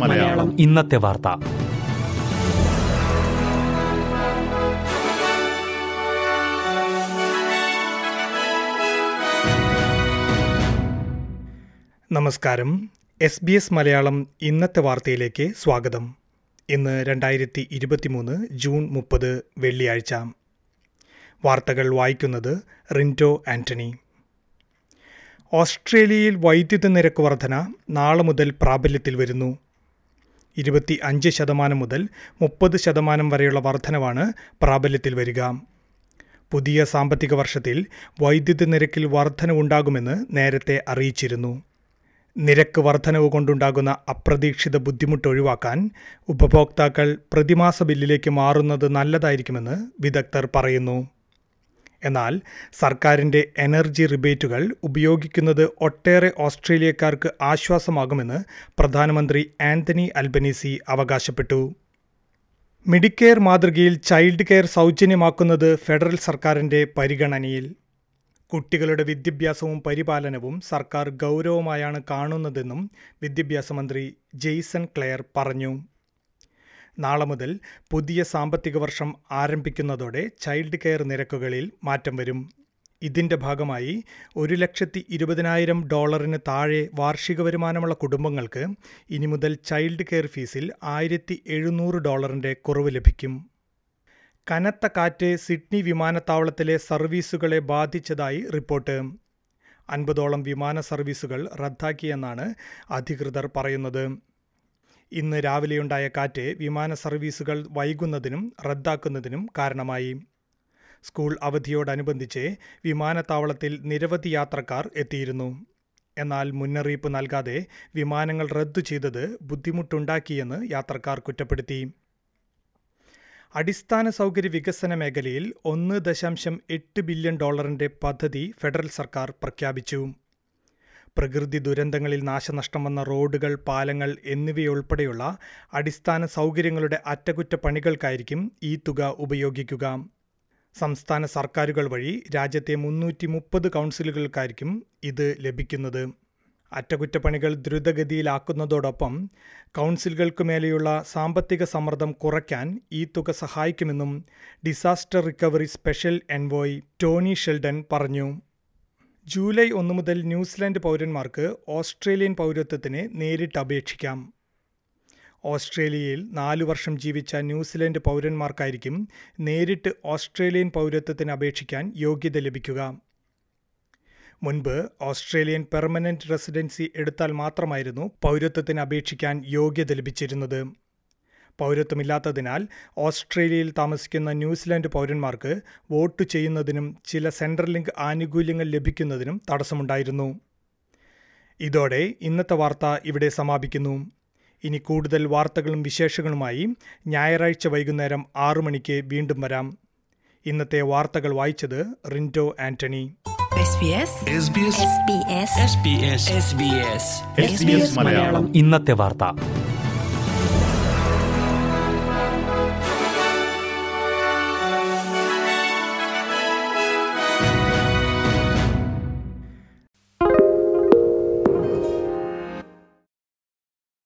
മലയാളം. ഇന്നത്തെ വാർത്ത. നമസ്കാരം. എസ് ബി എസ് മലയാളം ഇന്നത്തെ വാർത്തയിലേക്ക് സ്വാഗതം. ഇന്ന് രണ്ടായിരത്തി ഇരുപത്തിമൂന്ന് ജൂൺ മുപ്പത് വെള്ളിയാഴ്ച. വാർത്തകൾ വായിക്കുന്നത് റിന്റോ ആന്റണി. ഓസ്ട്രേലിയയിൽ വൈദ്യുതി നിരക്ക് വർധന നാളെ മുതൽ പ്രാബല്യത്തിൽ വരുന്നു. ഇരുപത്തി അഞ്ച് ശതമാനം മുതൽ മുപ്പത് ശതമാനം വരെയുള്ള വർധനവാണ് പ്രാബല്യത്തിൽ വരിക. പുതിയ സാമ്പത്തിക വർഷത്തിൽ വൈദ്യുതി നിരക്കിൽ വർധനവുണ്ടാകുമെന്ന് നേരത്തെ അറിയിച്ചിരുന്നു. നിരക്ക് വർധനവ് കൊണ്ടുണ്ടാകുന്ന അപ്രതീക്ഷിത ബുദ്ധിമുട്ട് ഒഴിവാക്കാൻ ഉപഭോക്താക്കൾ പ്രതിമാസ ബില്ലിലേക്ക് മാറുന്നത് നല്ലതായിരിക്കുമെന്ന് വിദഗ്ധർ പറയുന്നു. എന്നാൽ സർക്കാരിന്റെ എനർജി റിബേറ്റുകൾ ഉപയോഗിക്കുന്നത് ഒട്ടേറെ ഓസ്ട്രേലിയക്കാർക്ക് ആശ്വാസമാകുമെന്ന് പ്രധാനമന്ത്രി ആന്റണി അൽബനീസി അവകാശപ്പെട്ടു. മെഡിക്കെയർ മാതൃകയിൽ ചൈൽഡ് കെയർ സൗജന്യമാക്കുന്നത് ഫെഡറൽ സർക്കാരിന്റെ പരിഗണനയിൽ. കുട്ടികളുടെ വിദ്യാഭ്യാസവും പരിപാലനവും സർക്കാർ ഗൗരവമായാണ് കാണുന്നതെന്നും വിദ്യാഭ്യാസ മന്ത്രി ജെയ്സൺ ക്ലെയർ പറഞ്ഞു. നാളെ മുതൽ പുതിയ സാമ്പത്തിക വർഷം ആരംഭിക്കുന്നതോടെ ചൈൽഡ് കെയർ നിരക്കുകളിൽ മാറ്റം വരും. ഇതിന്റെ ഭാഗമായി ഒരു ലക്ഷത്തി ഇരുപതിനായിരം ഡോളറിന് താഴെ വാർഷിക വരുമാനമുള്ള കുടുംബങ്ങൾക്ക് ഇനി മുതൽ ചൈൽഡ് കെയർ ഫീസിൽ ആയിരത്തി എഴുന്നൂറ് ഡോളറിന്റെ കുറവ് ലഭിക്കും. കനത്ത കാറ്റ് സിഡ്നി വിമാനത്താവളത്തിലെ സർവീസുകളെ ബാധിച്ചതായി റിപ്പോർട്ട്. അൻപതോളം വിമാന സർവീസുകൾ റദ്ദാക്കിയെന്നാണ് അധികൃതർ പറയുന്നത്. ഇന്ന് രാവിലെയുണ്ടായ കാറ്റ് വിമാന സർവീസുകൾ വൈകുന്നതിനും റദ്ദാക്കുന്നതിനും കാരണമായി. സ്കൂൾ അവധിയോടനുബന്ധിച്ച് വിമാനത്താവളത്തിൽ നിരവധി യാത്രക്കാർ എത്തിയിരുന്നു. എന്നാൽ മുന്നറിയിപ്പ് നൽകാതെ വിമാനങ്ങൾ റദ്ദു ചെയ്തത് ബുദ്ധിമുട്ടുണ്ടാക്കിയെന്ന് യാത്രക്കാർ കുറ്റപ്പെടുത്തി. അടിസ്ഥാന സൗകര്യ വികസന മേഖലയിൽ ഒന്ന് ദശാംശം എട്ട് ബില്യൺ ഡോളറിന്റെ പദ്ധതി ഫെഡറൽ സർക്കാർ പ്രഖ്യാപിച്ചു. പ്രകൃതി ദുരന്തങ്ങളിൽ നാശനഷ്ടം വന്ന റോഡുകൾ പാലങ്ങൾ എന്നിവയുൾപ്പെടെയുള്ള അടിസ്ഥാന സൗകര്യങ്ങളുടെ അറ്റകുറ്റപ്പണികൾക്കായിരിക്കും ഈ തുക ഉപയോഗിക്കുക. സംസ്ഥാന സർക്കാരുകൾ വഴി രാജ്യത്തെ മുന്നൂറ്റി മുപ്പത് കൗൺസിലുകൾക്കായിരിക്കും ഇത് ലഭിക്കുന്നത്. അറ്റകുറ്റപ്പണികൾ ദ്രുതഗതിയിലാക്കുന്നതോടൊപ്പം കൗൺസിലുകൾക്ക് മേലെയുള്ള സാമ്പത്തിക സമ്മർദ്ദം കുറയ്ക്കാൻ ഈ തുക സഹായിക്കുമെന്നും disaster recovery special envoy Tony Sheldon പറഞ്ഞു. ജൂലൈ ഒന്ന് മുതൽ ന്യൂസിലാൻഡ് പൗരന്മാർക്ക് ഓസ്ട്രേലിയൻ പൗരത്വത്തിന് നേരിട്ട് അപേക്ഷിക്കാം. ഓസ്ട്രേലിയയിൽ നാലു വർഷം ജീവിച്ച ന്യൂസിലൻഡ് പൗരന്മാർക്കായിരിക്കും നേരിട്ട് ഓസ്ട്രേലിയൻ പൗരത്വത്തിന് അപേക്ഷിക്കാൻ യോഗ്യത ലഭിക്കുക. മുൻപ് ഓസ്ട്രേലിയൻ പെർമനന്റ് റെസിഡൻസി എടുത്താൽ മാത്രമായിരുന്നു പൗരത്വത്തിന് അപേക്ഷിക്കാൻ യോഗ്യത ലഭിച്ചിരുന്നത്. പൗരത്വമില്ലാത്തതിനാൽ ഓസ്ട്രേലിയയിൽ താമസിക്കുന്ന ന്യൂസിലാൻഡ് പൗരന്മാർക്ക് വോട്ട് ചെയ്യുന്നതിനും ചില സെൻട്രൽ ലിങ്ക് ആനുകൂല്യങ്ങൾ ലഭിക്കുന്നതിനും തടസ്സമുണ്ടായിരുന്നു. ഇതോടെ ഇന്നത്തെ വാർത്ത ഇവിടെ സമാപിക്കുന്നു. ഇനി കൂടുതൽ വാർത്തകളും വിശേഷങ്ങളുമായി ഞായറാഴ്ച വൈകുന്നേരം ആറു മണിക്ക് വീണ്ടും വരാം. ഇന്നത്തെ വാർത്തകൾ വായിച്ചത് റിന്റോ ആന്റണി. SBS ഇന്നത്തെ വാർത്ത.